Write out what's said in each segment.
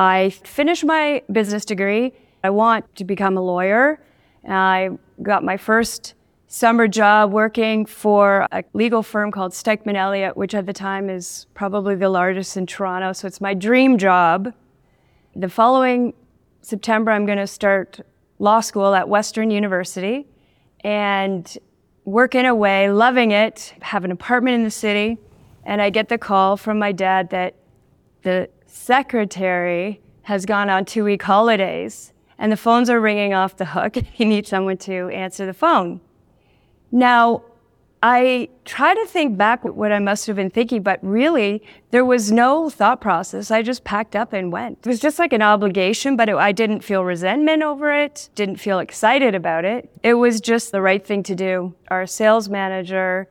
I finished my business degree. I want to become a lawyer. I got my first summer job working for a legal firm called Stikeman Elliott, which at the time is probably the largest in Toronto. So it's my dream job. The following September, I'm going to start law school at Western University and working away, loving it, have an apartment in the city. And I get the call from my dad that the secretary has gone on two week holidays and the phones are ringing off the hook. He needs someone to answer the phone. Now, I try to think back what I must have been thinking, but really there was no thought process. I just packed up and went. It was just like an obligation, but it, I didn't feel resentment over it, didn't feel excited about it. It was just the right thing to do. Our sales manager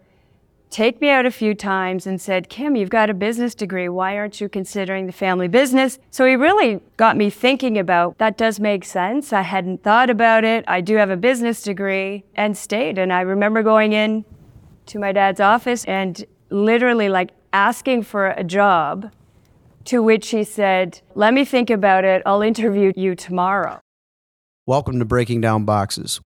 take me out a few times and said, Kim, you've got a business degree. Why aren't you considering the family business? So he really got me thinking about that does make sense. I hadn't thought about it. I do have a business degree and stayed. And I remember going in to my dad's office and literally like asking for a job, to which he said, Let me think about it. I'll interview you tomorrow. Welcome to Breaking Down Boxes.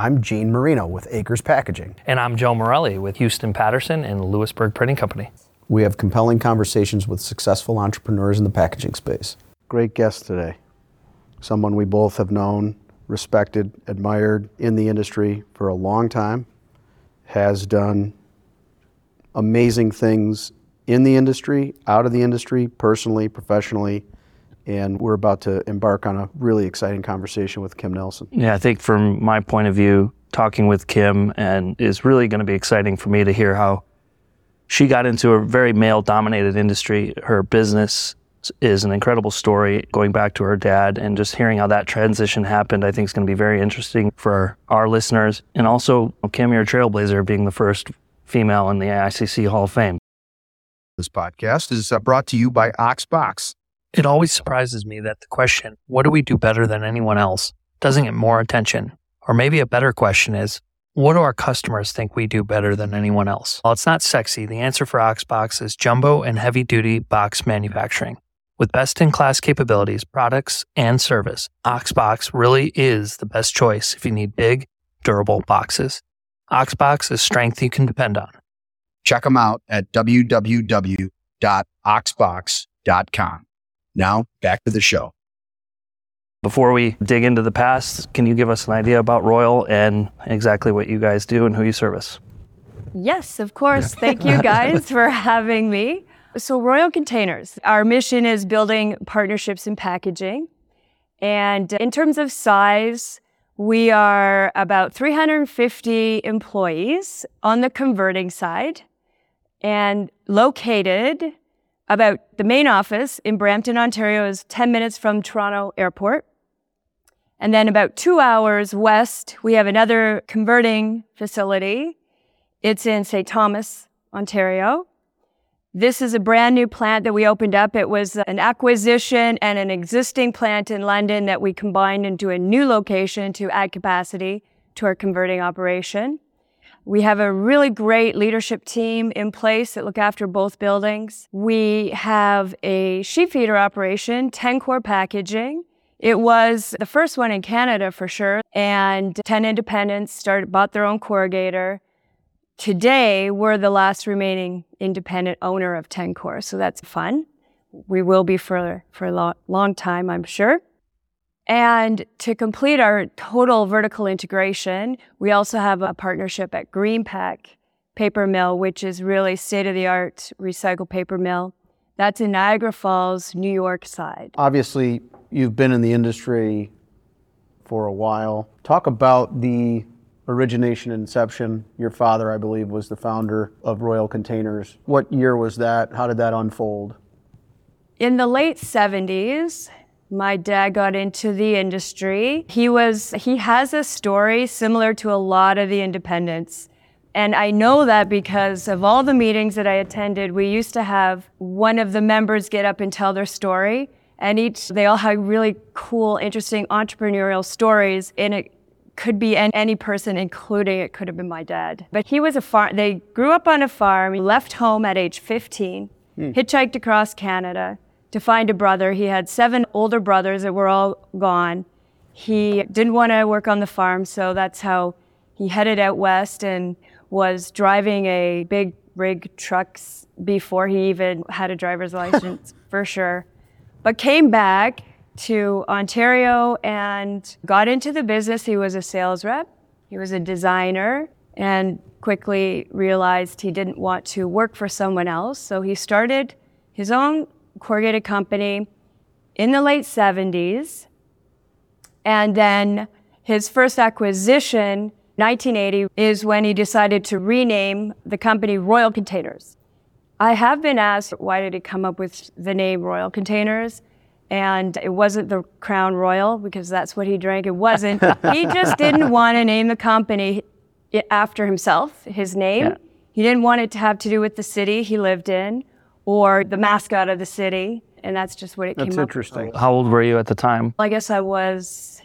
I'm Gene Marino with Acres Packaging. And I'm Joe Morelli with Huston Patterson and Lewisburg Printing Company. We have compelling conversations with successful entrepreneurs in the packaging space great guest today. Someone we both have known, respected, admired in the industry for a long time, has done amazing things in the industry, out of the industry, personally, professionally, and we're about to embark on a really exciting conversation with Kim Nelson. Yeah, I think from my point of view, talking with Kim and is really going to be exciting for me to hear how she got into a very male dominated industry. Her business is an incredible story going back to her dad and just hearing how that transition happened, I think is going to be very interesting for our listeners. And also, Kim, you're a trailblazer being the first female in the ICC Hall of Fame. This podcast is uh, brought to you by Oxbox. It always surprises me that the question, what do we do better than anyone else, doesn't get more attention. Or maybe a better question is, what do our customers think we do better than anyone else? While it's not sexy, the answer for Oxbox is jumbo and heavy duty box manufacturing. With best in class capabilities, products, and service, Oxbox really is the best choice if you need big, durable boxes. Oxbox is strength you can depend on. Check them out at www.oxbox.com. Now, back to the show. Before we dig into the past, can you give us an idea about Royal and exactly what you guys do and who you service? Yes, of course. Thank you guys for having me. So, Royal Containers, our mission is building partnerships in packaging. And in terms of size, we are about 350 employees on the converting side and located about the main office in Brampton, Ontario is 10 minutes from Toronto Airport. And then about two hours west, we have another converting facility. It's in St. Thomas, Ontario. This is a brand new plant that we opened up. It was an acquisition and an existing plant in London that we combined into a new location to add capacity to our converting operation. We have a really great leadership team in place that look after both buildings. We have a sheet feeder operation, Tencorr Packaging. It was the first one in Canada for sure. And 10 independents started, bought their own corrugator. Today, we're the last remaining independent owner of Tencorr, so that's fun. We will be for, for a long time, I'm sure. And to complete our total vertical integration, we also have a partnership at Greenpac Paper Mill, which is really state of the art recycled paper mill. That's in Niagara Falls, New York side. Obviously, you've been in the industry for a while. Talk about the origination inception. Your father, I believe, was the founder of Royal Containers. What year was that? How did that unfold? In the late 70s, my dad got into the industry. He was he has a story similar to a lot of the independents. And I know that because of all the meetings that I attended, we used to have one of the members get up and tell their story. And each, they all had really cool, interesting entrepreneurial stories. And it could be any person, including it could have been my dad. But he was a farm. They grew up on a farm. He left home at age 15, hmm. hitchhiked across Canada to find a brother. He had seven older brothers that were all gone. He didn't want to work on the farm, so that's how he headed out west and was driving a big rig trucks before he even had a driver's license, for sure. But came back to Ontario and got into the business. He was a sales rep, he was a designer, and quickly realized he didn't want to work for someone else. So he started his own corrugated company in the late 70s. And then his first acquisition, 1980, is when he decided to rename the company Royal Containers. I have been asked why did he come up with the name Royal Containers? And it wasn't the Crown Royal because that's what he drank. It wasn't. he just didn't want to name the company after himself, his name. Yeah. He didn't want it to have to do with the city he lived in or the mascot of the city. And that's just what it that's came up interesting. How old were you at the time? I guess I was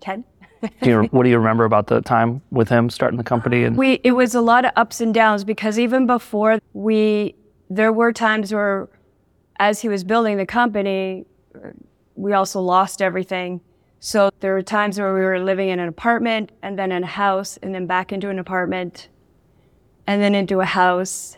10. do you, what do you remember about the time with him starting the company? And we it was a lot of ups and downs because even before we there were times where as he was building the company we also lost everything. So there were times where we were living in an apartment and then in a house and then back into an apartment and then into a house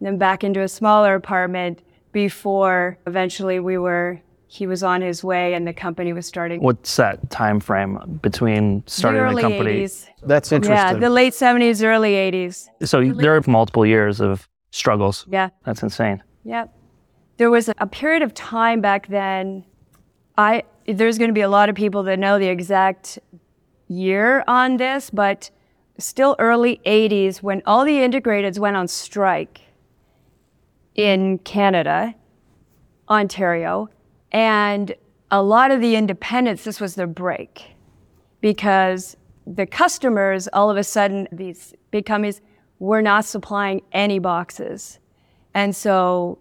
then back into a smaller apartment before eventually we were he was on his way and the company was starting. What's that time frame between starting the, the company? 80s. That's interesting. Yeah, the late 70s, early 80s. So the there are multiple years of struggles. Yeah. That's insane. Yep. There was a period of time back then. I there's going to be a lot of people that know the exact year on this, but still early 80s when all the integrateds went on strike in Canada, Ontario, and a lot of the independents, this was their break because the customers, all of a sudden, these big companies, were not supplying any boxes. And so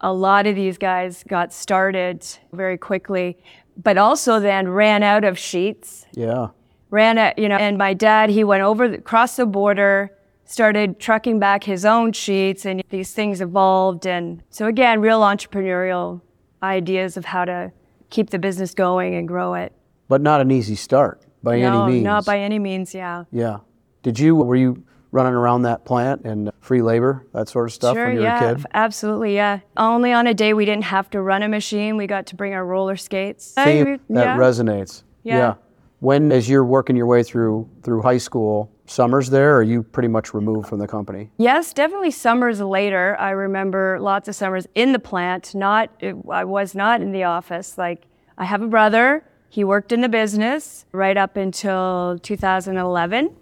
a lot of these guys got started very quickly, but also then ran out of sheets. Yeah. Ran out, you know, and my dad, he went over, across the border, started trucking back his own sheets, and these things evolved. And so, again, real entrepreneurial ideas of how to keep the business going and grow it. But not an easy start by no, any means. not by any means, yeah. Yeah. Did you, were you running around that plant and free labor, that sort of stuff sure, when you yeah, were a kid? absolutely, yeah. Only on a day we didn't have to run a machine, we got to bring our roller skates. Theme, that yeah. resonates. Yeah. yeah. When, as you're working your way through through high school, summers there, or are you pretty much removed from the company? Yes, definitely summers later. I remember lots of summers in the plant. Not, I was not in the office. Like, I have a brother. He worked in the business right up until 2011.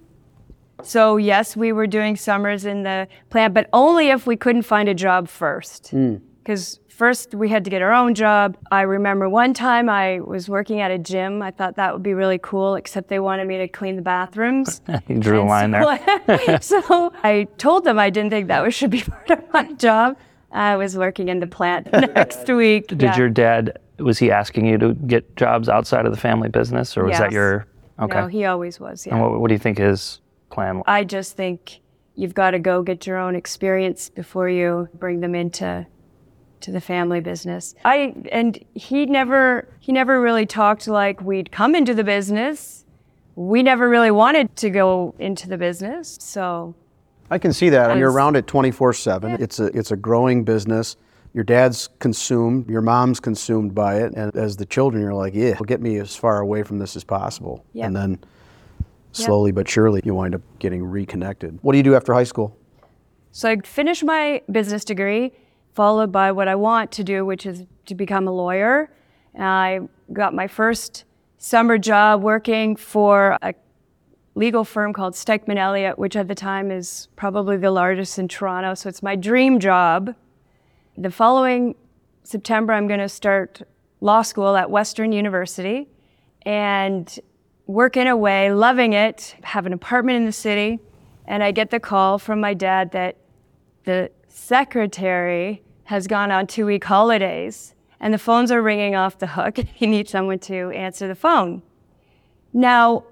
So yes, we were doing summers in the plant, but only if we couldn't find a job first. Hmm. Because first we had to get our own job. I remember one time I was working at a gym. I thought that would be really cool, except they wanted me to clean the bathrooms. you drew a line so, there. so I told them I didn't think that should be part of my job. I was working in the plant next week. Did yeah. your dad, was he asking you to get jobs outside of the family business or was yes. that your, okay. No, he always was, yeah. And what, what do you think his plan was? I just think you've got to go get your own experience before you bring them into to the family business. I and he never he never really talked like we'd come into the business. We never really wanted to go into the business. So I can see that. And You're around it 24/7. It's a it's a growing business. Your dad's consumed, your mom's consumed by it, and as the children, you're like, yeah, get me as far away from this as possible. Yep. And then slowly yep. but surely, you wind up getting reconnected. What do you do after high school? So I finished my business degree followed by what I want to do, which is to become a lawyer. And I got my first summer job working for a legal firm called Stikeman Elliott, which at the time is probably the largest in Toronto. So it's my dream job. The following September, I'm going to start law school at Western University and working away, loving it, have an apartment in the city. And I get the call from my dad that the secretary has gone on two week holidays and the phones are ringing off the hook. he needs someone to answer the phone. Now,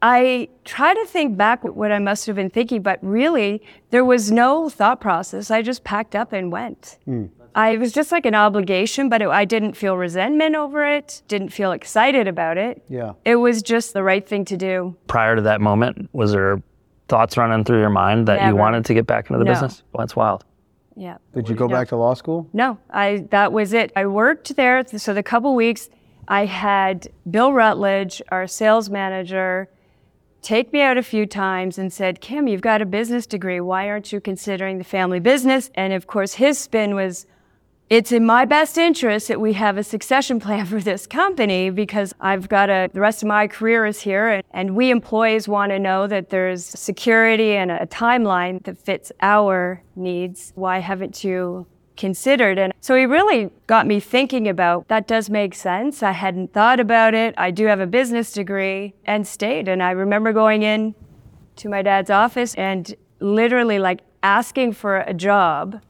I try to think back what I must have been thinking, but really, there was no thought process. I just packed up and went. Hmm. I, it was just like an obligation, but it, I didn't feel resentment over it, didn't feel excited about it. Yeah. It was just the right thing to do. Prior to that moment, was there thoughts running through your mind that you wanted to get back into the No. business? Well, that's wild. Yeah. Did you go No. back to law school? No, I that was it. I worked there so the couple weeks I had Bill Rutledge, our sales manager, take me out a few times and said, "Kim, you've got a business degree. Why aren't you considering the family business?" And of course, his spin was it's in my best interest that we have a succession plan for this company because I've got a, the rest of my career is here and, and we employees want to know that there's security and a timeline that fits our needs. Why haven't you considered? And so he really got me thinking about that does make sense. I hadn't thought about it. I do have a business degree and stayed. And I remember going in to my dad's office and literally like asking for a job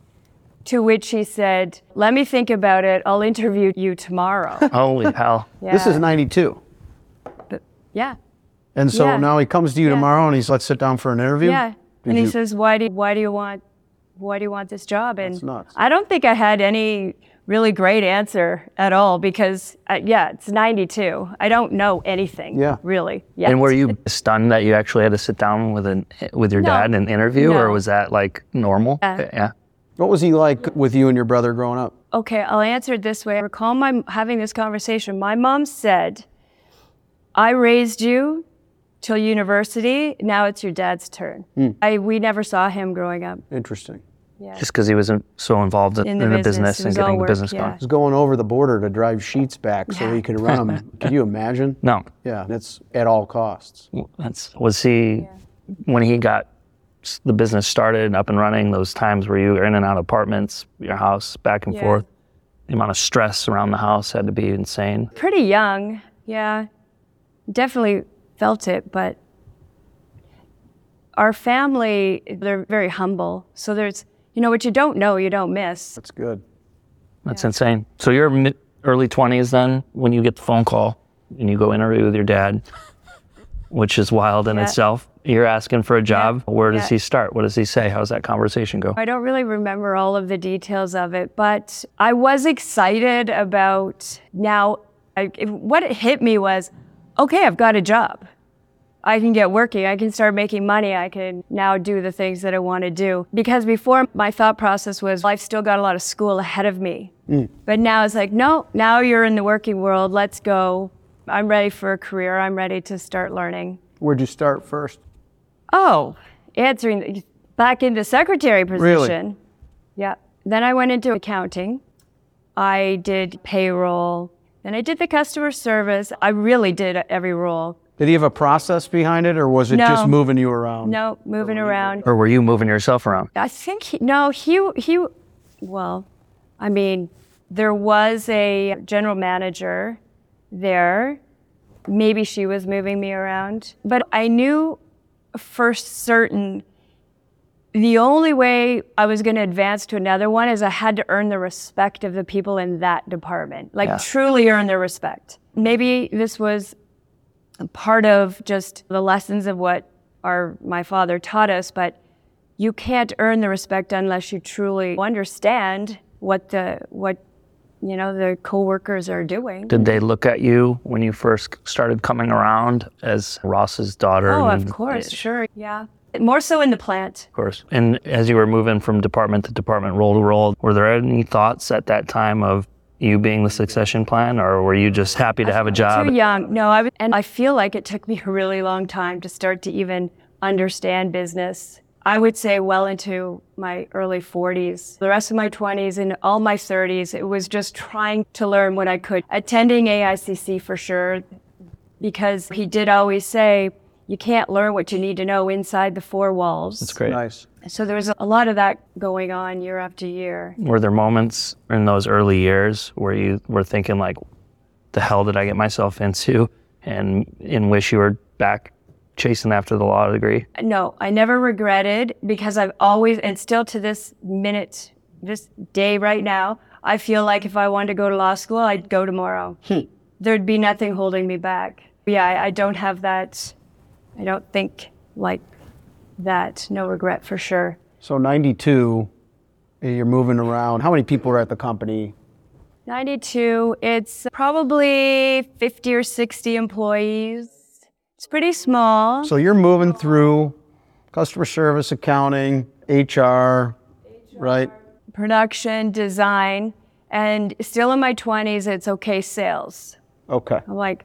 to which he said, Let me think about it. I'll interview you tomorrow. Holy hell. This is Yeah. 92. yeah. And so Yeah. now he comes to you Yeah. tomorrow and he's, let's sit down for an interview? Yeah. Did and he you- says, Why do why do you want why do you want this job? And That's nuts. I don't think I had any really great answer at all because uh, yeah, it's 92. I don't know anything Yeah. really. Yet. And were you stunned that you actually had to sit down with an with your No. dad an interview, or was that like normal? Yeah. yeah. What was he like with you and your brother growing up? Okay, I'll answer it this way. I recall my having this conversation. My mom said, "I raised you till university. Now it's your dad's turn." Hmm. I we never saw him growing up. Interesting. Yeah. Just because he was in- so involved in, In the in the business. business and was all getting the work, business yeah. going. He was going over the border to drive sheets back so he could run them. Could you imagine? No, Yeah, that's at all costs. that's was he when he got s- the business started and up and running. Those times where you were in and out of apartments, your house, back and Yeah. forth. The amount of stress around the house had to be insane. Pretty young, yeah. Definitely felt it, but our family they're very humble. So there's you know what you don't know, you don't miss. That's good. That's insane. So you're mid, early 20s then when you get the phone call and you go interview with your dad, which is wild in Yeah. itself. You're asking for a job. Where does Yeah. he start? What does he say? How's that conversation go? I don't really remember all of the details of it, but I was excited about now. I, it- what it hit me was, okay, I've got a job. I can get working. I can start making money. I can now do the things that I want to do. Because before, my thought process was, I've still got a lot of school ahead of me. Mm. But now it's like, no, now you're in the working world. Let's go. I'm ready for a career. I'm ready to start learning. Where'd you start first? Oh, answering back into secretary position. Really? Yeah. Then I went into accounting. I did payroll. Then I did the customer service. I really did every role. Did he have a process behind it or was it No. just moving you around? No, moving around. Or were you moving yourself around? I think he, no, he he. Well, I mean, there was a general manager there. Maybe she was moving me around, but I knew for certain the only way I was going to advance to another one is I had to earn the respect of the people in that department, like Yeah. truly earn their respect. Maybe this was part of just the lessons of what our my father taught us, but you can't earn the respect unless you truly understand what the what you know the coworkers are doing. Did they look at you when you first started coming around as Ross's daughter? Oh, of course, sure, yeah. More so in the plant. Of course. And as you were moving from department to department, role to role, were there any thoughts at that time of you being the succession plan, or were you just happy to have a job? Too young. No, I was, and I feel like it took me a really long time to start to even understand business. I would say well into my early 40s. The rest of my 20s and all my 30s, it was just trying to learn what I could. Attending AICC for sure, because he did always say, you can't learn what you need to know inside the four walls. That's great. Nice. So there was a lot of that going on year after year. Were there moments in those early years where you were thinking like, the hell did I get myself into? And and wish you were back chasing after the law degree? No, I never regretted because I've always, and still to this minute, this day right now, I feel like if I wanted to go to law school, I'd go tomorrow. Hmm. There'd be nothing holding me back. Yeah, I, I don't have that I don't think like that. No regret for sure. So 92, you're moving around. How many people are at the company? 92, it's probably 50 or 60 employees. It's pretty small. So you're moving through customer service, accounting, HR, right? Production, design, and still in my 20s, it's okay sales. Okay. I'm like,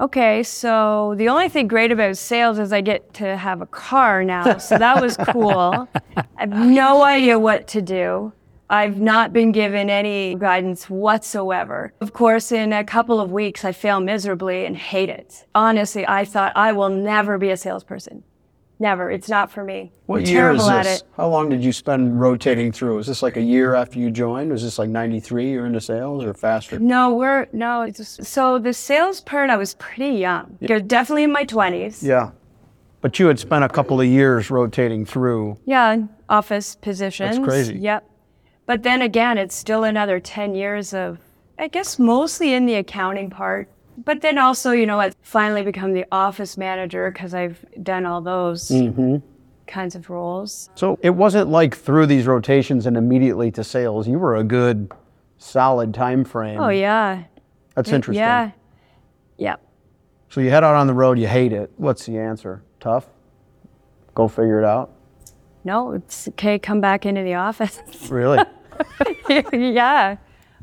okay, so the only thing great about sales is I get to have a car now. So that was cool. I have no idea what to do. I've not been given any guidance whatsoever. Of course, in a couple of weeks, I fail miserably and hate it. Honestly, I thought I will never be a salesperson. Never. It's not for me. What I'm year is this? it. How long did you spend rotating through? Was this like a year after you joined? Was this like 93 you're into sales or faster? No, we're no. It's just, so the sales part, I was pretty young. You're definitely in my 20s. Yeah. But you had spent a couple of years rotating through. Yeah, office positions. That's crazy. Yep. But then again, it's still another 10 years of, I guess, mostly in the accounting part. But then also, you know, I finally become the office manager because I've done all those Mm-hmm. kinds of roles. So it wasn't like through these rotations and immediately to sales. You were a good, solid time frame. Oh, yeah. That's interesting. Yeah. Yep. So you head out on the road, you hate it. What's the answer? Tough? Go figure it out? No, it's okay. Come back into the office. Really? yeah,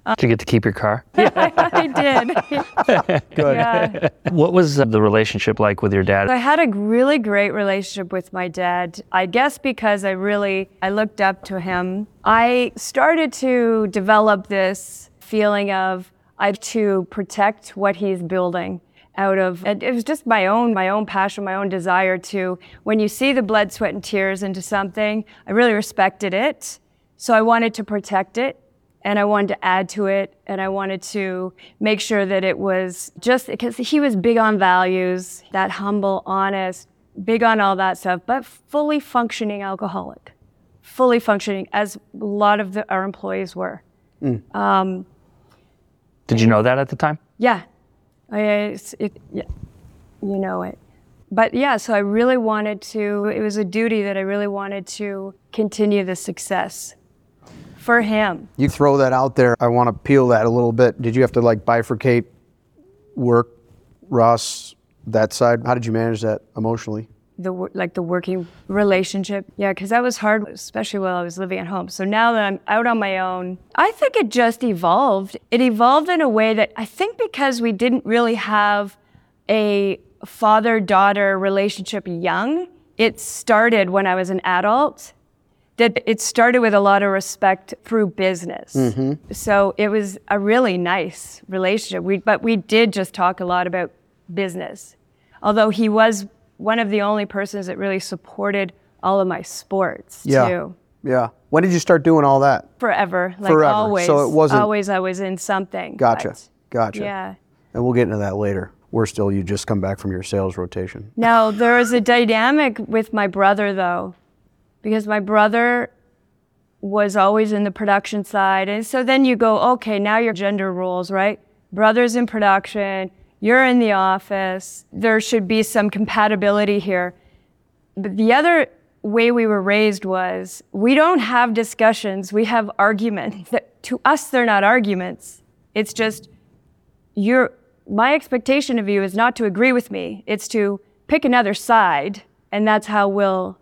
Did you get to keep your car? Yeah. I did. Good. yeah. What was uh, the relationship like with your dad? I had a really great relationship with my dad. I guess because I really I looked up to him. I started to develop this feeling of I have to protect what he's building out of it was just my own my own passion, my own desire to when you see the blood, sweat and tears into something, I really respected it. So I wanted to protect it and I wanted to add to it and I wanted to make sure that it was just because he was big on values, that humble, honest, big on all that stuff, but fully functioning alcoholic, fully functioning as a lot of the, our employees were. Mm. Um, Did you know that at the time? Yeah, Oh, it's, it, yeah, you know it. But yeah, so I really wanted to, it was a duty that I really wanted to continue the success for him. You throw that out there. I want to peel that a little bit. Did you have to like bifurcate work, Ross, that side? How did you manage that emotionally? The like the working relationship. Yeah, because that was hard, especially while I was living at home. So now that I'm out on my own, I think it just evolved. It evolved in a way that I think because we didn't really have a father-daughter relationship young, it started when I was an adult. That it started with a lot of respect through business. Mm-hmm. So it was a really nice relationship. We, but we did just talk a lot about business although he was one of the only persons that really supported all of my sports Yeah. too. Yeah. When did you start doing all that? Forever, like Forever. always. So it wasn't- always. I was in something. Gotcha. but- Gotcha. Yeah. And we'll get into that later. We're still, you just come back from your sales rotation. No, there was a dynamic with my brother though, because my brother was always in the production side, and so then you go, okay, now your gender roles, right? Brothers in production, you're in the office. There should be some compatibility here. But the other way we were raised was we don't have discussions, we have arguments. To us they're not arguments. It's just you're my expectation of you is not to agree with me. It's to pick another side and that's how we'll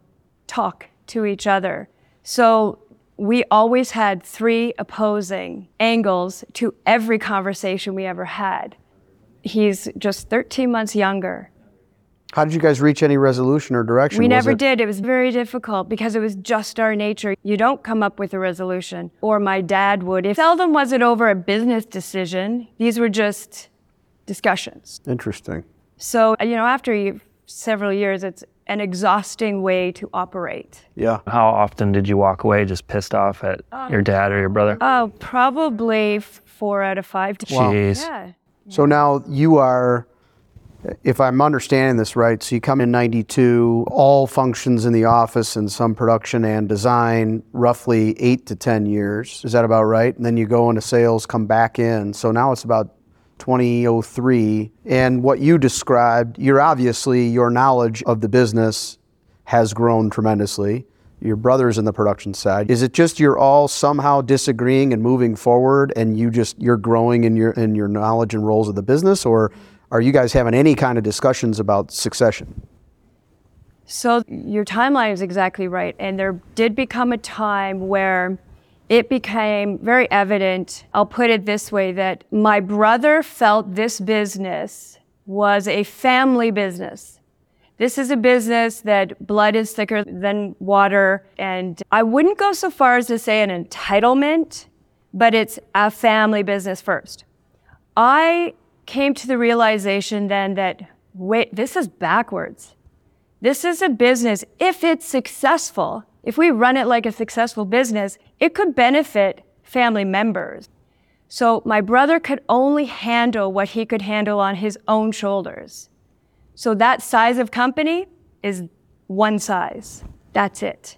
talk to each other. So we always had three opposing angles to every conversation we ever had. He's just 13 months younger. How did you guys reach any resolution or direction? We Was never it- did. It was very difficult because it was just our nature. You don't come up with a resolution, or my dad would. If seldom was it over a business decision. These were just discussions. Interesting. So you know, after several years, it's an exhausting way to operate. Yeah. How often did you walk away just pissed off at um, your dad or your brother? Oh, probably four out of five. Jeez. Yeah. So now you are, if I'm understanding this right, so you come in 92, all functions in the office and some production and design, roughly eight to 10 years. Is that about right? And then you go into sales, come back in. So now it's about 2003. And what you described, you're obviously, your knowledge of the business has grown tremendously. Your brother's in the production side. Is it just you're all somehow disagreeing and moving forward and you just, you're growing in your, in your knowledge and roles of the business? Or are you guys having any kind of discussions about succession? So your timeline is exactly right. And there did become a time where it became very evident, I'll put it this way, that my brother felt this business was a family business. This is a business that blood is thicker than water. And I wouldn't go so far as to say an entitlement, but it's a family business first. I came to the realization then that, wait, this is backwards. This is a business, if it's successful, if we run it like a successful business, it could benefit family members. So my brother could only handle what he could handle on his own shoulders. So that size of company is one size. That's it.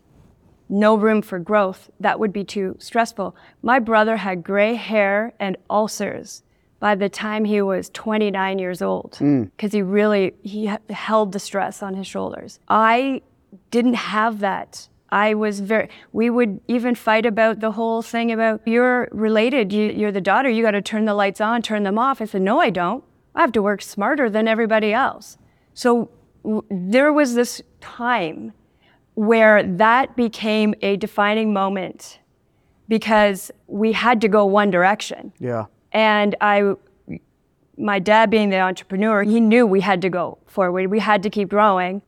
No room for growth. That would be too stressful. My brother had gray hair and ulcers by the time he was 29 years old hmm. because he really he held the stress on his shoulders i didn't have that i was very we would even fight about the whole thing about you're related you, you're the daughter you got to turn the lights on turn them off i said no i don't i have to work smarter than everybody else so w- there was this time where that became a defining moment because we had to go one direction Yeah. and I, my dad being the entrepreneur, he knew we had to go forward. We had to keep growing.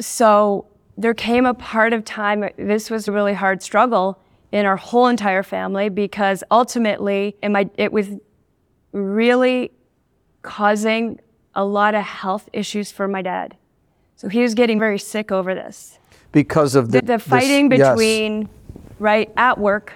So there came a part of time, this was a really hard struggle in our whole entire family because ultimately my, it was really causing a lot of health issues for my dad. So he was getting very sick over this. Because of the, The, the this- fighting yes. between, right, at work,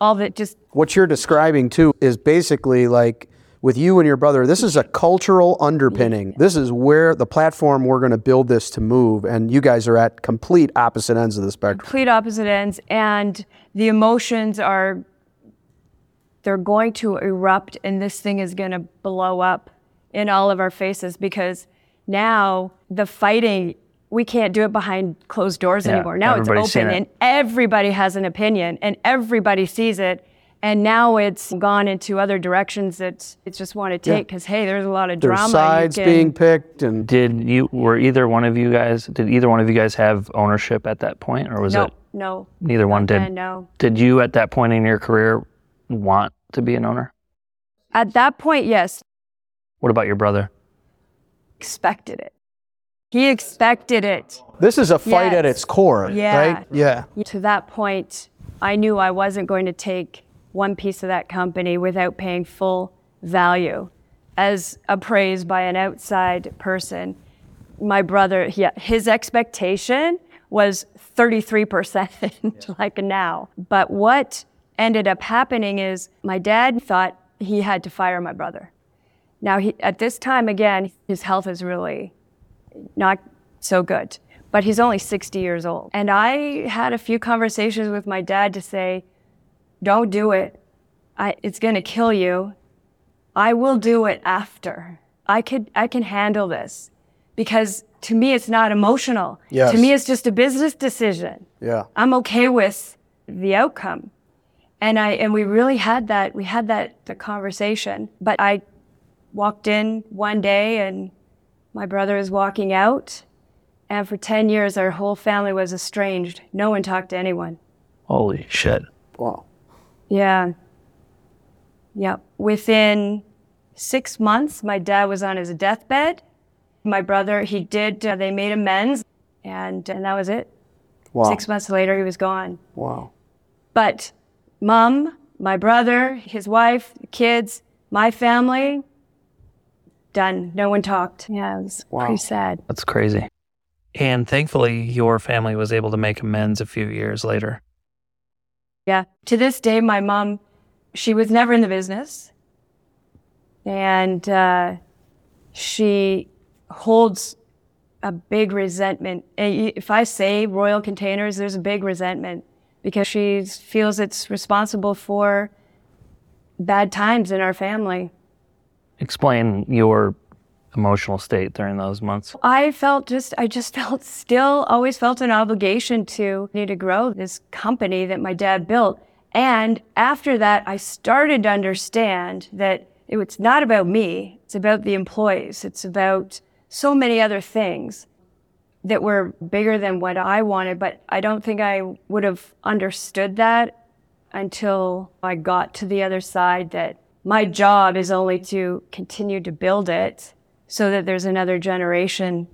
all that just what you're describing too is basically like with you and your brother this is a cultural underpinning this is where the platform we're going to build this to move and you guys are at complete opposite ends of the spectrum complete opposite ends and the emotions are they're going to erupt and this thing is going to blow up in all of our faces because now the fighting we can't do it behind closed doors Yeah, anymore now it's open it. and everybody has an opinion and everybody sees it and now it's gone into other directions that it's just want to take because hey there's a lot of there's drama you sides can- being picked and Did you were either one of you guys did either one of you guys have ownership at that point or was no it no neither one did? uh, no Did you at that point in your career want to be an owner? at that point yes What about your brother? expected it he expected it this is a fight at its core Yeah. right yeah To that point, I knew I wasn't going to take one piece of that company without paying full value. As appraised by an outside person, my brother, yeah, his expectation was 33% like now. But what ended up happening is my dad thought he had to fire my brother. Now, he, at this time, again, his health is really not so good. But he's only 60 years old. And I had a few conversations with my dad to say, don't do it. I, it's going to kill you. I will do it after. I could I can handle this because to me it's not emotional. Yes. To me it's just a business decision. yeah I'm okay with the outcome. And I and we really had that we had that the conversation. But I walked in one day and my brother is walking out and for 10 years our whole family was estranged. No one talked to anyone. Holy shit. wow Yeah. Yeah. Within 6 months my dad was on his deathbed. My brother he did uh, they made amends and and that was it. wow 6 months later he was gone. wow But mom, my brother, his wife, the kids, my family, done. No one talked. Yeah, it was Wow. pretty sad. That's crazy. And thankfully your family was able to make amends a few years later. Yeah. To this day, my mom, she was never in the business. And uh, she holds a big resentment. And If I say Royal Containers, there's a big resentment because she feels it's responsible for bad times in our family. Explain your emotional state during those months. I felt just, I just felt still always felt an obligation to need to grow this company that my dad built. And after that, I started to understand that it, it's not about me. It's about the employees. It's about so many other things that were bigger than what I wanted. But I don't think I would have understood that until I got to the other side that my job is only to continue to build it so that there's another generation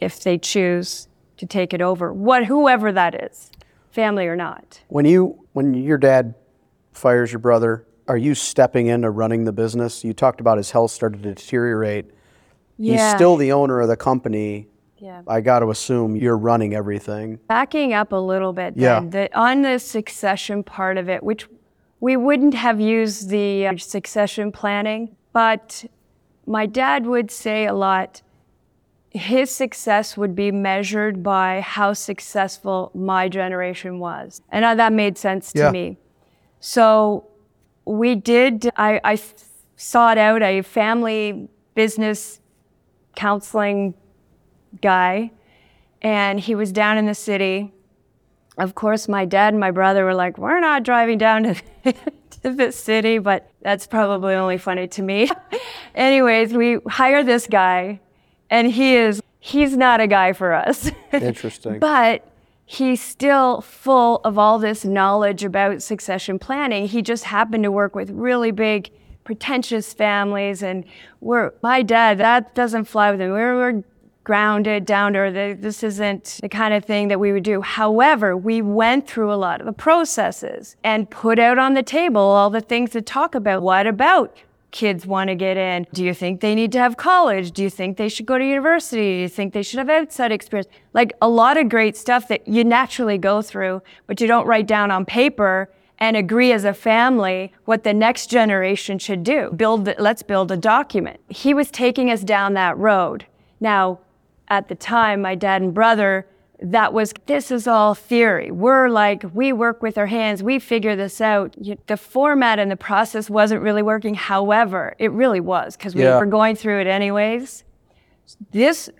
if they choose to take it over. What whoever that is, family or not. When you when your dad fires your brother, are you stepping into running the business? You talked about his health started to deteriorate. Yeah. He's still the owner of the company. Yeah. I got to assume you're running everything. Backing up a little bit, Yeah. then, the, on the succession part of it, which we wouldn't have used the uh, succession planning, but my dad would say a lot. His success would be measured by how successful my generation was. And uh, that made sense to Yeah. me. So we did, I, I sought out a family business counseling guy, and he was down in the city. Of course, my dad and my brother were like, We're not driving down to, to the city, but that's probably only funny to me. Anyways, we hire this guy, and he is, he's not a guy for us. Interesting. But he's still full of all this knowledge about succession planning. He just happened to work with really big, pretentious families, and we're my dad. That doesn't fly with him. We're, we're grounded, down to earth. This isn't the kind of thing that we would do. However, we went through a lot of the processes and put out on the table all the things to talk about. What about kids want to get in? Do you think they need to have college? Do you think they should go to university? Do you think they should have outside experience? Like a lot of great stuff that you naturally go through, but you don't write down on paper and agree as a family what the next generation should do. Build, let's build a document. He was taking us down that road. Now, at the time, my dad and brother, that was, this is all theory. We're like, we work with our hands, we figure this out. The format and the process wasn't really working. However, it really was because we Yeah. were going through it anyways. This,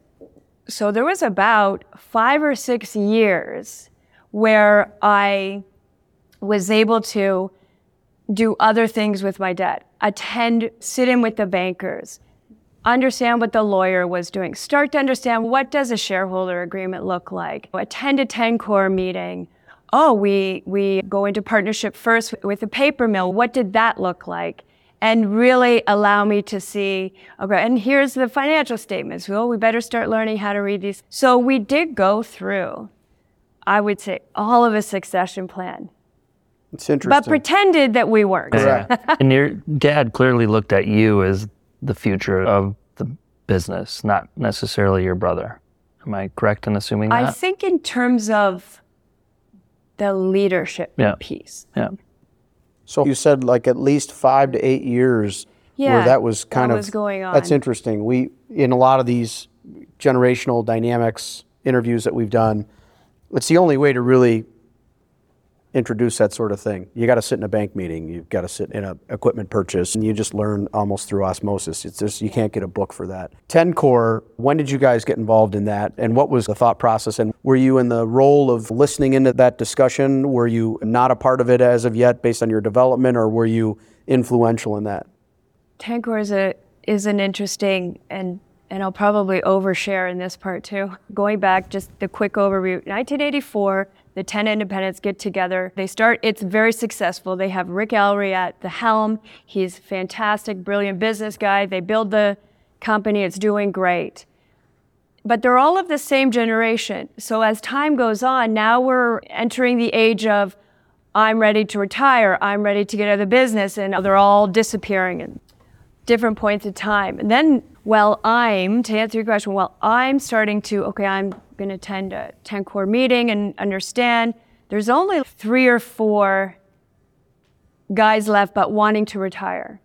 so there was about five or six years where I was able to do other things with my dad, attend, sit in with the bankers, understand what the lawyer was doing, start to understand what does a shareholder agreement look like, attend a Tencorr meeting. Oh, we, we go into partnership first with the paper mill. What did that look like? And really allow me to see, okay, and here's the financial statements. Well, we better start learning how to read these. So we did go through, I would say, all of a succession plan, It's interesting. but pretended that we weren't. Correct. and your dad clearly looked at you as the future of the business, not necessarily your brother. Am I correct in assuming that? I think in terms of the leadership Yeah. piece. yeah. So you said like at least five to eight years Yeah, where that was kind that of was going That's interesting. We in a lot of these generational dynamics interviews that we've done, it's the only way to really introduce that sort of thing. You got to sit in a bank meeting. You've got to sit in a equipment purchase, and you just learn almost through osmosis. It's just you can't get a book for that. Tencorr. When did you guys get involved in that, and what was the thought process? And were you in the role of listening into that discussion? Were you not a part of it as of yet, based on your development, or were you influential in that? Tencorr is a is an interesting and and I'll probably overshare in this part too. Going back, just the quick overview. 1984, the 10 independents get together. They start. It's very successful. They have Rick Ellery at the helm. He's fantastic, brilliant business guy. They build the company. It's doing great. but they're all of the same generation. So as time goes on, now we're entering the age of I'm ready to retire, I'm ready to get out of the business, and they're all disappearing at different points in time. And then, well, I'm, to answer your question, well, I'm starting to, okay, I'm going to attend a Tencorr meeting and understand there's only three or four guys left but wanting to retire.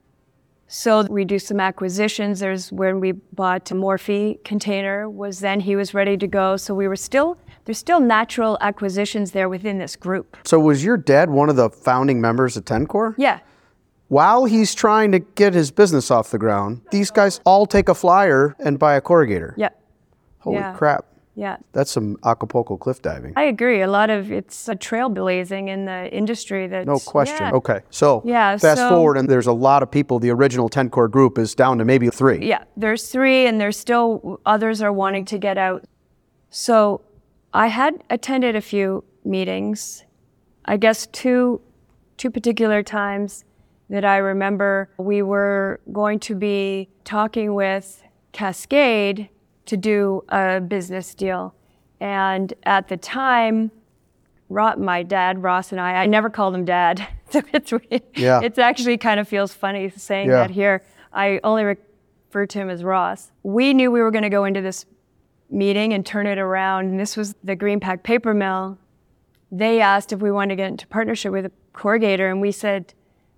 So we do some acquisitions. There's when we bought a Morphe container was then he was ready to go. So we were still there's still natural acquisitions there within this group. So was your dad one of the founding members of Tencorr? Yeah. while he's trying to get his business off the ground, these guys all take a flyer and buy a corrugator. Yeah. Holy Yeah. crap. Yeah. That's some Acapulco cliff diving. I agree. A lot of it's a trailblazing in the industry that No question. Yeah. Okay. So Yeah, fast so- forward, and there's a lot of people. The original Tencorr group is down to maybe three. Yeah, there's three, and there's still others are wanting to get out. So I had attended a few meetings. I guess two, two particular times that I remember we were going to be talking with Cascade to do a business deal, and at the time, my dad, Ross, and I, I never called him dad. So it's, Yeah. it's actually kind of feels funny saying Yeah. that here. I only refer to him as Ross. We knew we were going to go into this meeting and turn it around. And this was the Greenpac paper mill. They asked if we wanted to get into partnership with a corrugator, and we said,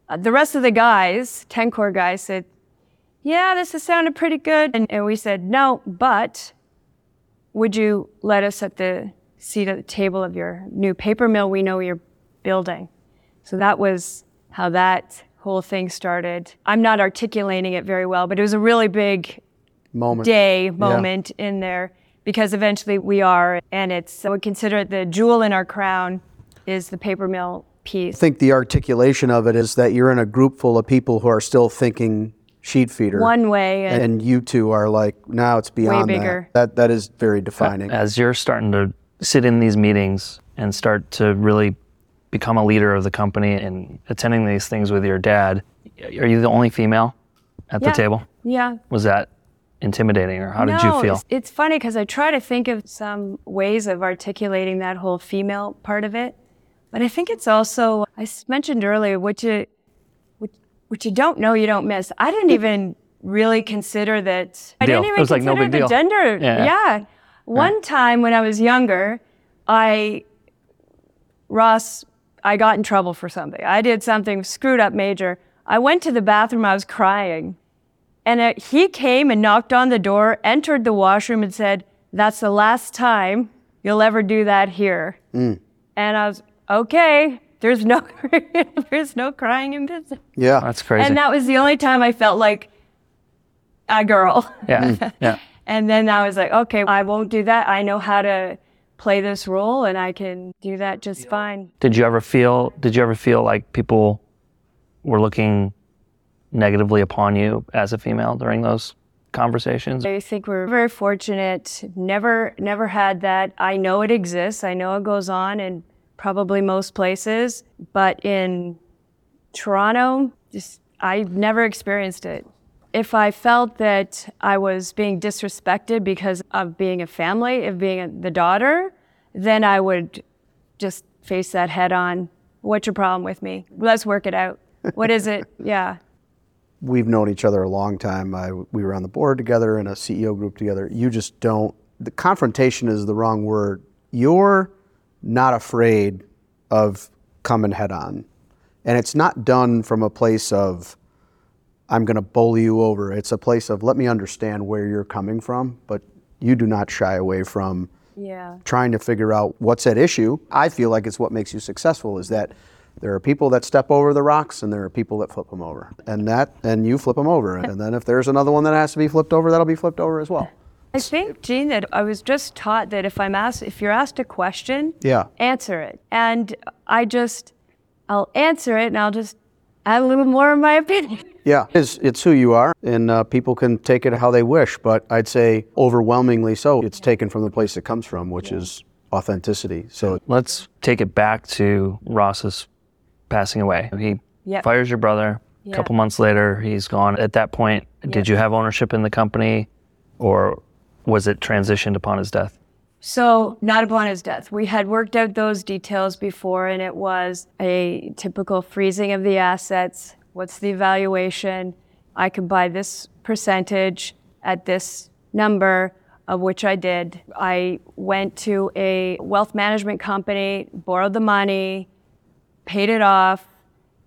uh, the rest of the guys, Tencorr guys, said, yeah, this has sounded pretty good. And, and we said, no, but would you let us at the seat at the table of your new paper mill we know you're building? So that was how that whole thing started. I'm not articulating it very well, but it was a really big Moment. day moment in there because eventually we are, and it's, I would consider it the jewel in our crown is the paper mill piece. I think the articulation of it is that you're in a group full of people who are still thinking sheet feeder. One way, and, and you two are like, now it's beyond way bigger. that. That that is very defining. As you're starting to sit in these meetings and start to really become a leader of the company and attending these things with your dad, are you the only female at Yeah. the table? yeah. Was that intimidating or how did you feel? It's, it's funny because I try to think of some ways of articulating that whole female part of it. But I think it's also, I mentioned earlier, what you, what, what you don't know, you don't miss. I didn't even really consider that. I Deal. didn't It even was like no consider big the deal. gender. Yeah. Yeah. One time when I was younger, I, Ross, I got in trouble for something. I did something screwed up major. I went to the bathroom, I was crying. And uh, he came and knocked on the door, entered the washroom, and said, That's the last time you'll ever do that here. And I was, Okay, there's no, there's no crying in business. yeah. That's crazy. And that was the only time I felt like a girl. yeah, hmm. yeah. And then I was like, Okay, I won't do that. I know how to play this role and I can do that just fine. Did you ever feel? Did you ever feel like people were looking negatively upon you as a female during those conversations? I think we're very fortunate. Never, never had that. I know it exists. I know it goes on in probably most places, but in Toronto, just I've never experienced it. If I felt that I was being disrespected because of being a family, of being the daughter, then I would just face that head on. What's your problem with me? Let's work it out. What is it? Yeah. We've known each other a long time. I, we were on the board together and a CEO group together. You just don't. The confrontation is the wrong word. You're not afraid of coming head on, and it's not done from a place of I'm going to bully you over. It's a place of let me understand where you're coming from, but you do not shy away from Yeah. trying to figure out what's at issue. I feel like it's what makes you successful is that there are people that step over the rocks and there are people that flip them over. And that and you flip them over. And then if there's another one that has to be flipped over, that'll be flipped over as well. I think, Gene, that I was just taught that if I'm asked, if you're asked a question, Yeah. answer it. And I just, I'll answer it and I'll just add a little more of my opinion. Yeah, it's, it's who you are, and uh, people can take it how they wish. But I'd say overwhelmingly so, it's taken from the place it comes from, which is authenticity. So Let's take it back to Ross's passing away. He Yep. fires your brother. A Yeah. couple months later, he's gone. At that point, did you have ownership in the company, or was it transitioned upon his death? So, not upon his death. We had worked out those details before, and it was a typical freezing of the assets. What's the evaluation? I could buy this percentage at this number, of which I did. I went to a wealth management company, borrowed the money, paid it off,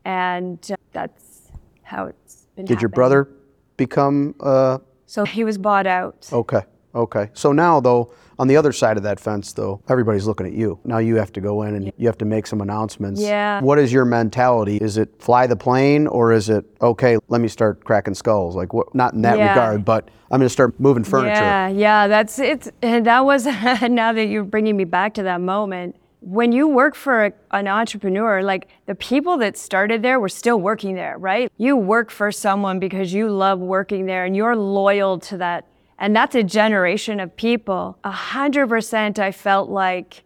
and uh, that's how it's been. did your brother become uh, So he was bought out. okay? Okay. So now, though, on the other side of that fence, though, everybody's looking at you. Now you have to go in and you have to make some announcements. Yeah. What is your mentality? Is it fly the plane or is it, okay, let me start cracking skulls? Like, what, not in that Yeah. regard, but I'm going to start moving furniture. Yeah, yeah, that's it. And that was now that you're bringing me back to that moment. When you work for a, an entrepreneur, like the people that started there were still working there, right? You work for someone because you love working there and you're loyal to that. And that's a generation of people. A hundred percent, I felt like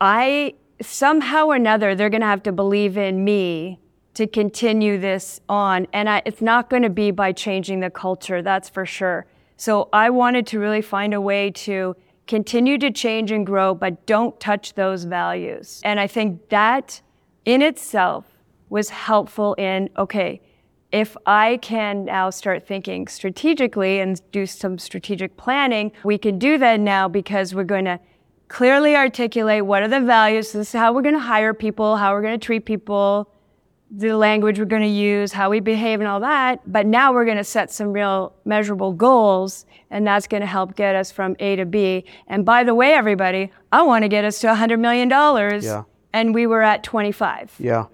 I somehow or another they're going to have to believe in me to continue this on. And I, it's not going to be by changing the culture that's for sure. So i wanted to really find a way to continue to change and grow but don't touch those values. And i think that in itself was helpful in okay if I can now start thinking strategically and do some strategic planning, we can do that now because we're going to clearly articulate what are the values. This is how we're going to hire people, how we're going to treat people, the language we're going to use, how we behave, and all that. But now we're going to set some real measurable goals, and that's going to help get us from A to B. And by the way, everybody, I want to get us to $100 million. Yeah. And we were at 25. Yeah.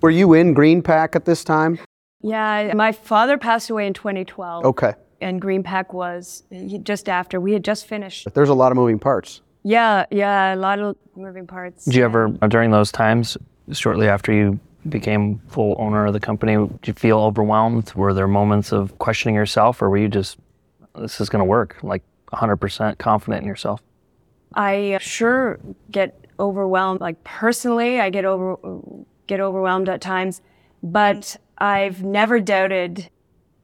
Were you in Greenpac at this time? Yeah, my father passed away in 2012. Okay. And Greenpac was just after. We had just finished. But there's a lot of moving parts. Yeah, yeah, a lot of moving parts. Did you ever, during those times, shortly after you became full owner of the company, did you feel overwhelmed? Were there moments of questioning yourself, or were you just, this is going to work, like 100% confident in yourself? I uh, sure get overwhelmed. Like personally, I get over get overwhelmed at times, but I've never doubted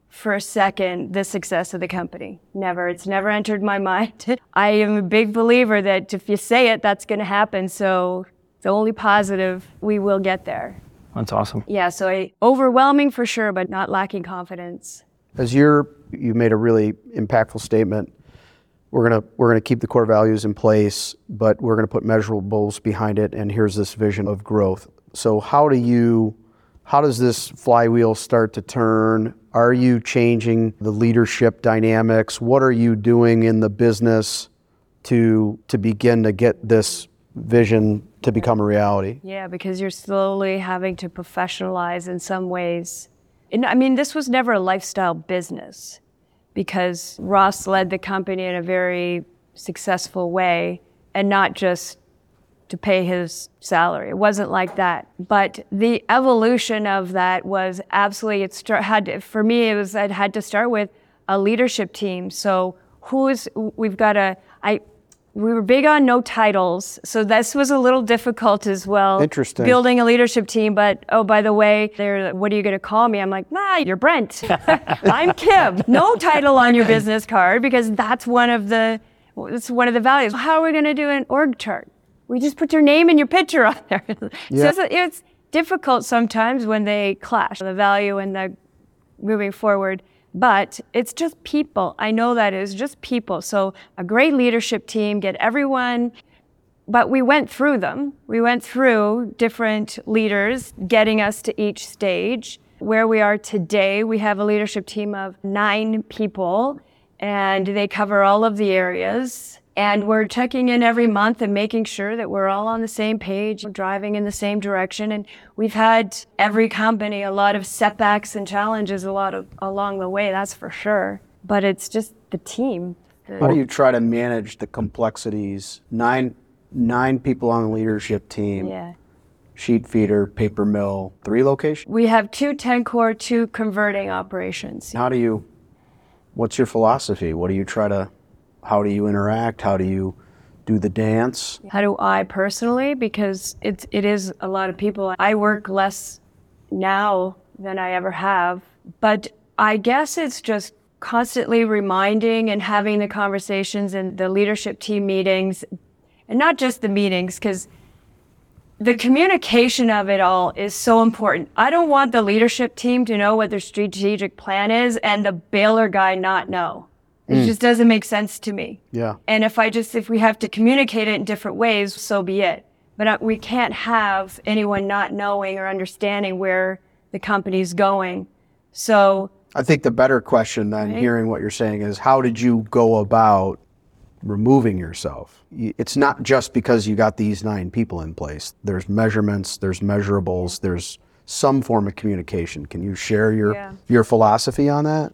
for a second the success of the company. Never. It's never entered my mind. I am a big believer that if you say it, that's going to happen. So the only positive, we will get there. That's awesome. Yeah, so I, overwhelming for sure, but not lacking confidence. As you're, you made a really impactful statement. We're gonna we're gonna keep the core values in place, but we're gonna put measurables behind it. And here's this vision of growth. So how do you, how does this flywheel start to turn? Are you changing the leadership dynamics? What are you doing in the business to to begin to get this vision to become a reality? Yeah, because you're slowly having to professionalize in some ways. And I mean, this was never a lifestyle business because Ross led the company in a very successful way and not just to pay his salary. It wasn't like that. But the evolution of that was absolutely, it start, had to, for me, it was, it had to start with a leadership team. So who's, we've got a, I, we were big on no titles, so this was a little difficult as well. Interesting. Building a leadership team, but oh, by the way, they're, what are you going to call me? I'm like, nah, you're Brent. I'm Kim. No title on your business card because that's one of the, it's one of the values. How are we going to do an org chart? We just put your name and your picture on there. Yeah. So it's, it's difficult sometimes when they clash, the value and the moving forward. But it's just people. I know that is just people. So a great leadership team, get everyone. But we went through them. We went through different leaders getting us to each stage. Where we are today, we have a leadership team of nine people, and they cover all of the areas. And we're checking in every month and making sure that we're all on the same page, driving in the same direction. And we've had every company a lot of setbacks and challenges a lot of along the way, that's for sure. But it's just the team. How do you try to manage the complexities? Nine nine people on the leadership team. Yeah. sheet feeder, paper mill, three locations. We have two Tencorr, two converting operations. How do you, what's your philosophy? What do you try to, how do you interact? How do you do the dance? How do I personally? Because it's it is a lot of people. I work less now than I ever have, but I guess it's just constantly reminding and having the conversations and the leadership team meetings, and not just the meetings, because the communication of it all is so important. I don't want the leadership team to know what their strategic plan is and the baler guy not know. It just doesn't make sense to me. Yeah. And if I just, if we have to communicate it in different ways, so be it. But uh, we can't have anyone not knowing or understanding where the company's going. So, I think the better question than Right. hearing what you're saying, is how did you go about removing yourself. It's not just because you got these nine people in place. There's measurements, there's measurables, there's some form of communication. Can you share your Yeah. your philosophy on that?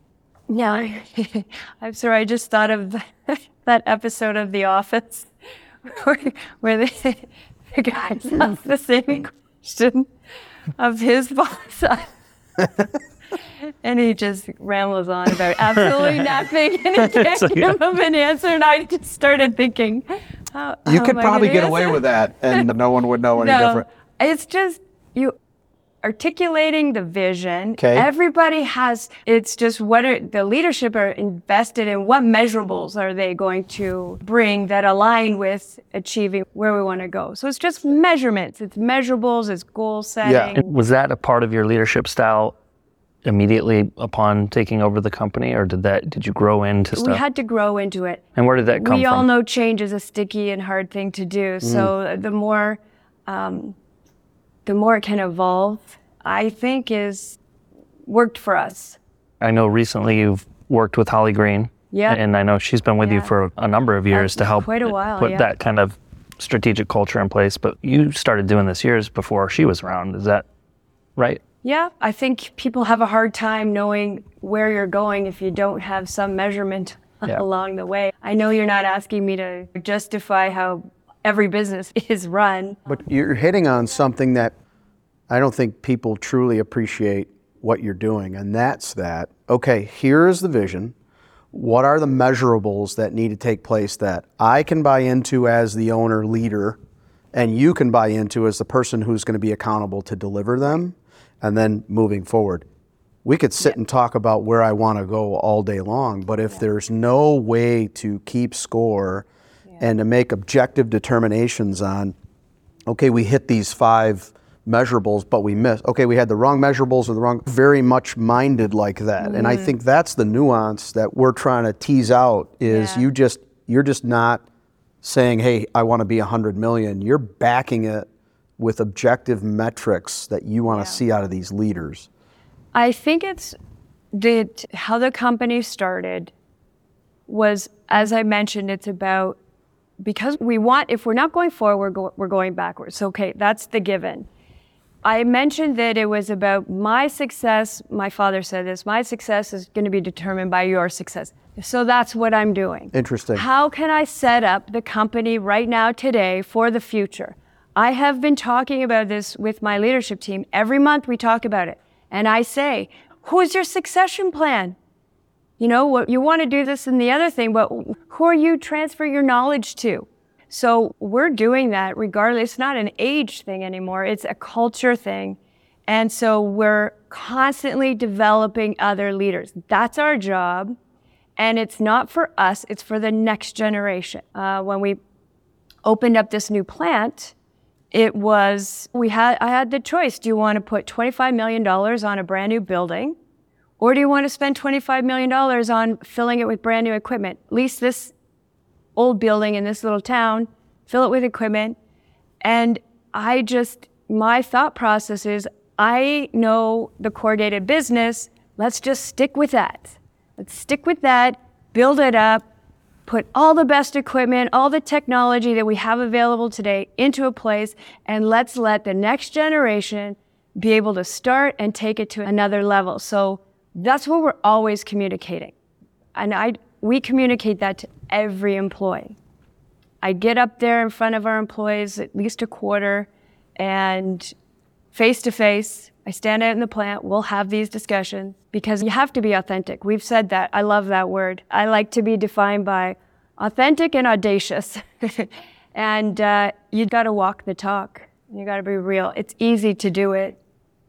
Yeah, I'm sorry. I just thought of that episode of The Office where, where the, the guys ask the same question of his boss. and he just rambles on about absolutely nothing and he can't give him an answer. And I just started thinking, how, You how could am probably gonna get away with that and no one would know any No, different. it's just you articulating the vision. 'Kay. Everybody has. It's just what are the leadership are invested in. What measurables are they going to bring that align with achieving where we want to go? So it's just measurements. It's measurables. It's goal setting. And was that a part of your leadership style immediately upon taking over the company, or did that did you grow into We had to grow into it. and where did that come we from? We all know change is a sticky and hard thing to do. So the more, um, the more it can evolve, I think is worked for us. I know recently you've worked with Holly Green. Yeah. And I know she's been with you for a number of years to help quite a while, put yeah. that kind of strategic culture in place. But you started doing this years before she was around. Is that right? Yeah, I think people have a hard time knowing where you're going if you don't have some measurement Yeah. along the way. I know you're not asking me to justify how every business is run. But you're hitting on something that I don't think people truly appreciate what you're doing, and that's that, okay, here's the vision. What are the measurables that need to take place that I can buy into as the owner leader, and you can buy into as the person who's going to be accountable to deliver them, and then moving forward? We could sit and talk about where I want to go all day long, but if there's no way to keep score and to make objective determinations on okay, we hit these five measurables, but we missed. Okay, we had the wrong measurables or the wrong, very much minded like that. And I mm-hmm. think that's the nuance that we're trying to tease out is Yeah. you just, you're just not saying, hey, I want to be 100 million. You're backing it with objective metrics that you want to see out of these leaders. I think it's the how the company started was, as I mentioned, it's about because we want if we're not going forward, we're, go, we're going backwards. Okay, that's the given. I mentioned that it was about my success. My father said this my success is going to be determined by your success. So that's what I'm doing. Interesting. How can I set up the company right now, today, for the future? I have been talking about this with my leadership team. Every month we talk about it. And I say, who is your succession plan? You know, what you want to do this and the other thing, but who are you transfer your knowledge to? So we're doing that regardless. It's not an age thing anymore. It's a culture thing. And so we're constantly developing other leaders. That's our job. And it's not for us, it's for the next generation. Uh, when we opened up this new plant, it was we had I had the choice. Do you want to put $25 million on a brand new building? Or do you want to spend $25 million on filling it with brand new equipment? Lease this old building in this little town, fill it with equipment. And I just, my thought process is I know the corrugated business. Let's just stick with that. Let's stick with that, build it up, put all the best equipment, all the technology that we have available today into a place, and let's let the next generation be able to start and take it to another level. So that's what we're always communicating. And I, we communicate that to every employee. I get up there in front of our employees at least a quarter and face to face. I stand out in the plant. We'll have these discussions because you have to be authentic. We've said that. I love that word. I like to be defined by authentic and audacious. and uh, you got to walk the talk. You've got to be real. It's easy to do it.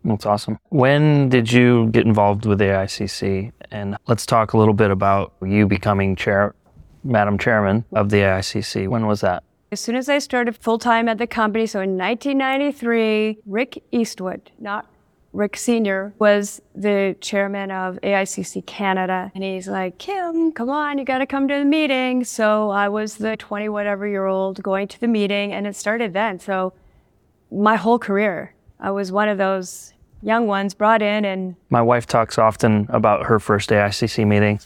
That's awesome. When did you get involved with AICC? And let's talk a little bit about you becoming chair, Madam Chairman of the AICC. When was that? As soon as I started full time at the company, so in 1993, Rick Eastwood, not Rick Sr., was the chairman of AICC Canada. And he's like, Kim, come on, you got to come to the meeting. So I was the 20 whatever year old going to the meeting, and it started then. So my whole career, I was one of those young ones brought in and My wife talks often about her first AICC meeting,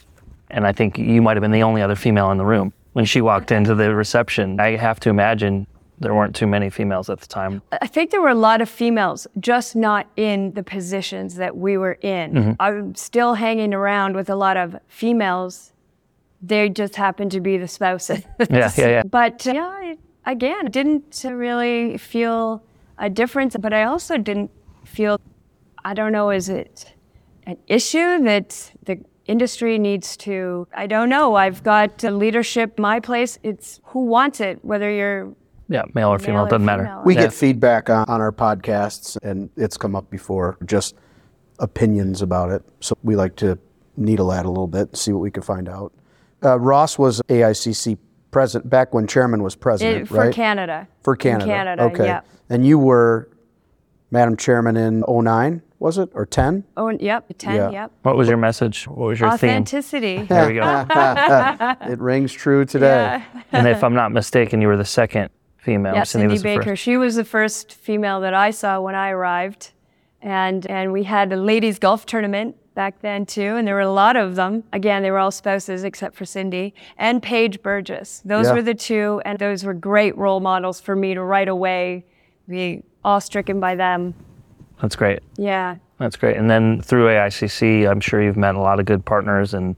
and I think you might have been the only other female in the room. when she walked into the reception. I have to imagine there weren't too many females at the time. I think there were a lot of females, just not in the positions that we were in. Mm-hmm. I'm still hanging around with a lot of females. They just happen to be the spouses. Yeah, yeah, yeah. But uh, yeah, I, again, didn't really feel a difference. But I also didn't feel, I don't know, is it an issue that the industry needs to? I don't know. I've got uh, leadership, my place. It's who wants it, whether you're Yeah, male or female, or doesn't matter. female. We Yeah. get feedback on, on our podcasts, and it's come up before, just opinions about it. So we like to needle that a little bit, and see what we can find out. Uh, Ross was AICC president back when chairman was president, It, for right? Canada. For In Canada. Canada, Okay. yeah. And you were Madam Chairman in 09, was it? Or 10? Oh, yep, 10, Yeah. yep. What was your message? What was your theme? Authenticity. There we go. It rings true today. Yeah. and if I'm not mistaken, you were the second female. yeah, Cindy was the Baker. first. She was the first female that I saw when I arrived. And, and we had a ladies' golf tournament back then, too. And there were a lot of them. Again, they were all spouses except for Cindy. And Paige Burgess. Those Yeah. were the two. And those were great role models for me to right away be awe-stricken by them. That's great. Yeah. That's great. And then through AICC, I'm sure you've met a lot of good partners and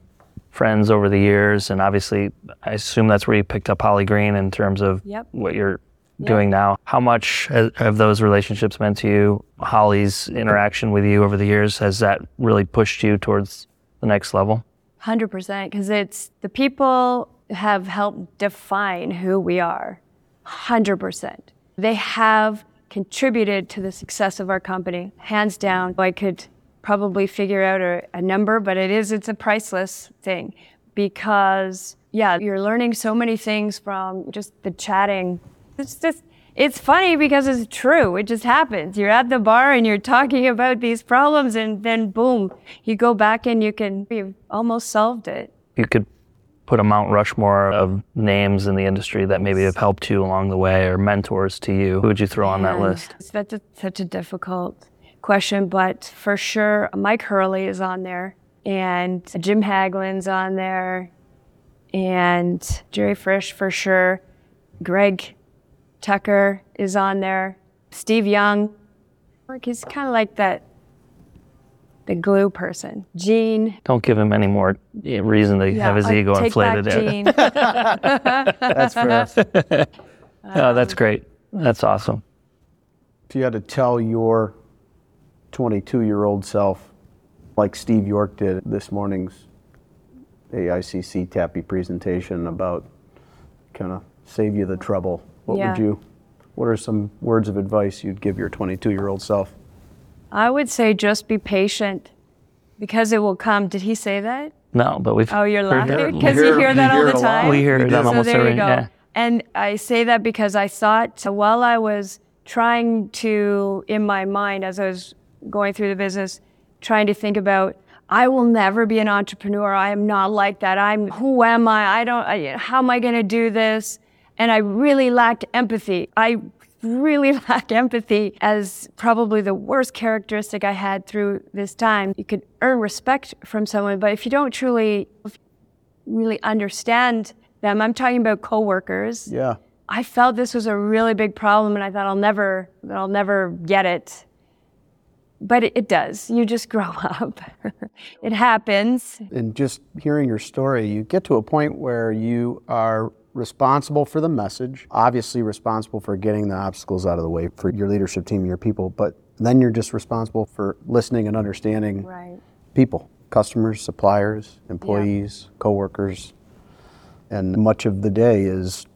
friends over the years. And obviously, I assume that's where you picked up Holly Green in terms of Yep. what you're doing now. How much ha- have those relationships meant to you? Holly's interaction with you over the years, has that really pushed you towards the next level? Hundred percent, because it's the people have helped define who we are. Hundred percent. They have contributed to the success of our company, hands down. I could probably figure out a, a number, but it is it's a priceless thing because yeah, you're learning so many things from just the chatting. It's just it's funny because it's true. It just happens. You're at the bar and you're talking about these problems, and then boom, you go back and you can you've almost solved it. You could put a Mount Rushmore of names in the industry that maybe have helped you along the way or mentors to you. Who would you throw on that list? That's a, such a difficult question, but for sure, Mike Hurley is on there, and Jim Haglin's on there, and Jerry Frisch for sure. Greg Tucker is on there. Steve Young. He's kind of like that, the glue person. Gene. Don't give him any more eh, reason to have his I ego take inflated. Back Gene. That's fair. oh, that's great. That's awesome. if you had to tell your 22 year old self, like Steve York did this morning's AICC TAPI presentation about kind of save you the trouble, what Yeah. would you, what are some words of advice you'd give your 22 year old self? I would say just be patient because it will come. Did he say that? No, but we've. Oh, you're laughing because you hear- that all the it a lot. time. We hear do. almost so there every you go. yeah. And I say that because I thought so while I was trying to, in my mind, as I was going through the business, trying to think about, I will never be an entrepreneur. I am not like that. I'm, who am I? I don't, I, how am I going to do this? And I really lacked empathy. I really lack empathy as probably the worst characteristic I had through this time. You could earn respect from someone, but if you don't truly really understand them, I'm talking about coworkers. Yeah. I felt this was a really big problem, and I thought I'll never, I'll never get it. But it, it does. You just grow up. it happens. And just hearing your story, you get to a point where you are responsible for the message, obviously responsible for getting the obstacles out of the way for your leadership team, your people, but then you're just responsible for listening and understanding Right. people, customers, suppliers, employees, coworkers. And much of the day is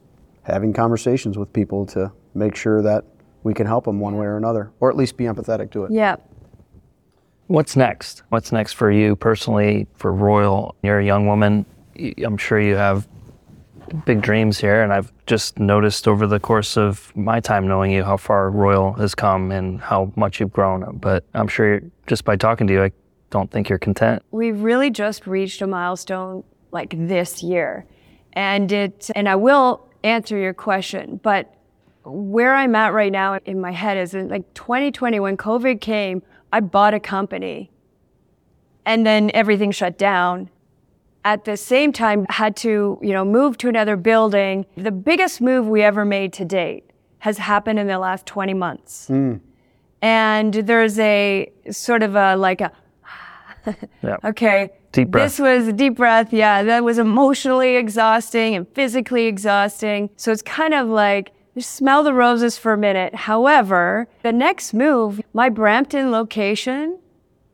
having conversations with people to make sure that we can help them one way or another, or at least be empathetic to it. Yeah. What's next? What's next for you personally, for Royal? You're a young woman. I'm sure you have big dreams here, and I've just noticed over the course of my time knowing you how far Royal has come and how much you've grown. But I'm sure just by talking to you, I don't think you're content. We've really just reached a milestone like this year. And it and I will answer your question, but where I'm at right now in my head is in like 2020 when COVID came, I bought a company and then everything shut down. At the same time had to, you know, move to another building. The biggest move we ever made to date has happened in the last 20 months. Hmm. And there's a sort of a like a Yeah. okay. Deep breath. This was a deep breath. Yeah, that was emotionally exhausting and physically exhausting. So it's kind of like just smell the roses for a minute. However, the next move, my Brampton location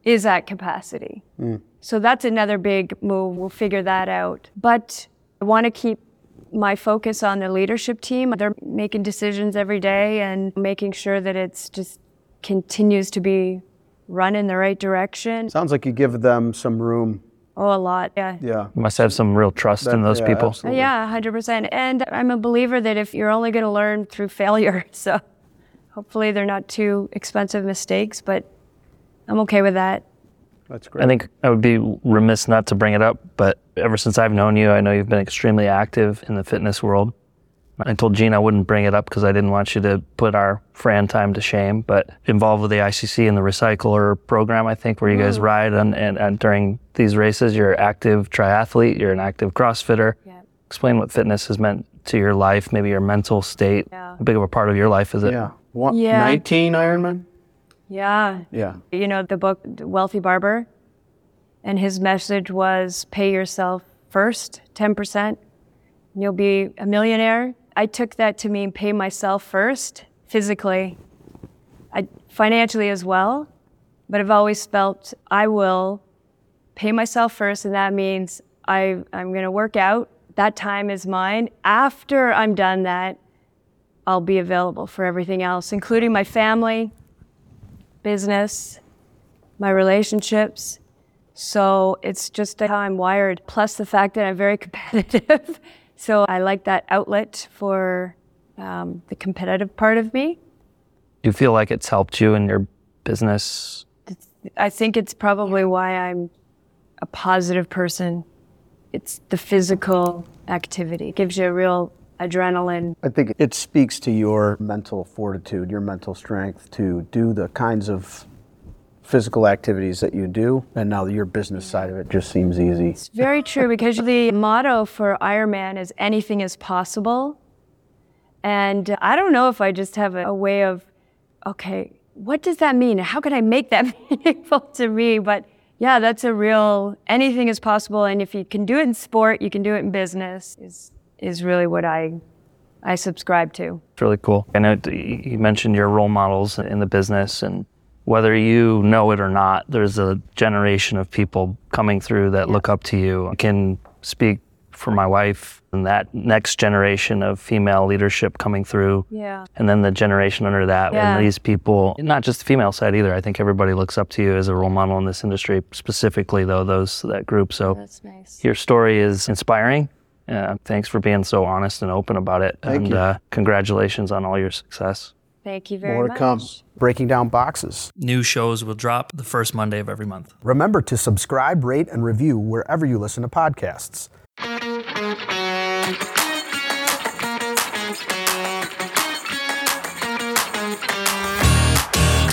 is at capacity. Hmm. So that's another big move. We'll figure that out. But I want to keep my focus on the leadership team. They're making decisions every day and making sure that it's just continues to be run in the right direction. Sounds like you give them some room. Oh, a lot. Yeah. Yeah. You must have some real trust in those yeah, people. absolutely. Yeah, 100%. And I'm a believer that if you're only going to learn through failure, so hopefully they're not too expensive mistakes, but I'm okay with that. That's great. I think I would be remiss not to bring it up, but ever since I've known you, I know you've been extremely active in the fitness world. I told Gene I wouldn't bring it up because I didn't want you to put our Fran time to shame, but involved with the ICC and the Recycler program, I think, where you guys mm. ride and, and, and during these races, you're an active triathlete, you're an active CrossFitter. Yeah. Explain what fitness has meant to your life, maybe your mental state. Yeah. How big of a part of your life is it? yeah. One, Yeah. 19 Ironman? Yeah. Yeah. You know, the book, Wealthy Barber, and his message was pay yourself first, 10%, and you'll be a millionaire. I took that to mean pay myself first, physically, I, financially as well. But I've always felt I will pay myself first, and that means I, I'm going to work out. That time is mine. After I'm done that, I'll be available for everything else, including my family, business, my relationships. So it's just how I'm wired, plus the fact that I'm very competitive. so I like that outlet for um, the competitive part of me. Do you feel like it's helped you in your business? I think it's probably why I'm a positive person. It's the physical activity. It gives you a real adrenaline. I think it speaks to your mental fortitude, your mental strength to do the kinds of physical activities that you do. And now your business side of it just seems easy. It's very true because the motto for Ironman is anything is possible. And I don't know if I just have a, a way of, okay, what does that mean? How can I make that meaningful to me? But yeah, that's a real anything is possible. And if you can do it in sport, you can do it in business. Is is really what I I subscribe to. It's really cool. I know you mentioned your role models in the business, and whether you know it or not, there's a generation of people coming through that look up to you. I can speak for my wife and that next generation of female leadership coming through. Yeah. And then the generation under that, Yeah. and these people, not just the female side either. I think everybody looks up to you as a role model in this industry, specifically though those that group. So That's nice. your story is inspiring. Uh, thanks for being so honest and open about it. Thank and you. Uh, congratulations on all your success. Thank you very much. More to much. come. Breaking down boxes. New shows will drop the first Monday of every month. Remember to subscribe, rate, and review wherever you listen to podcasts.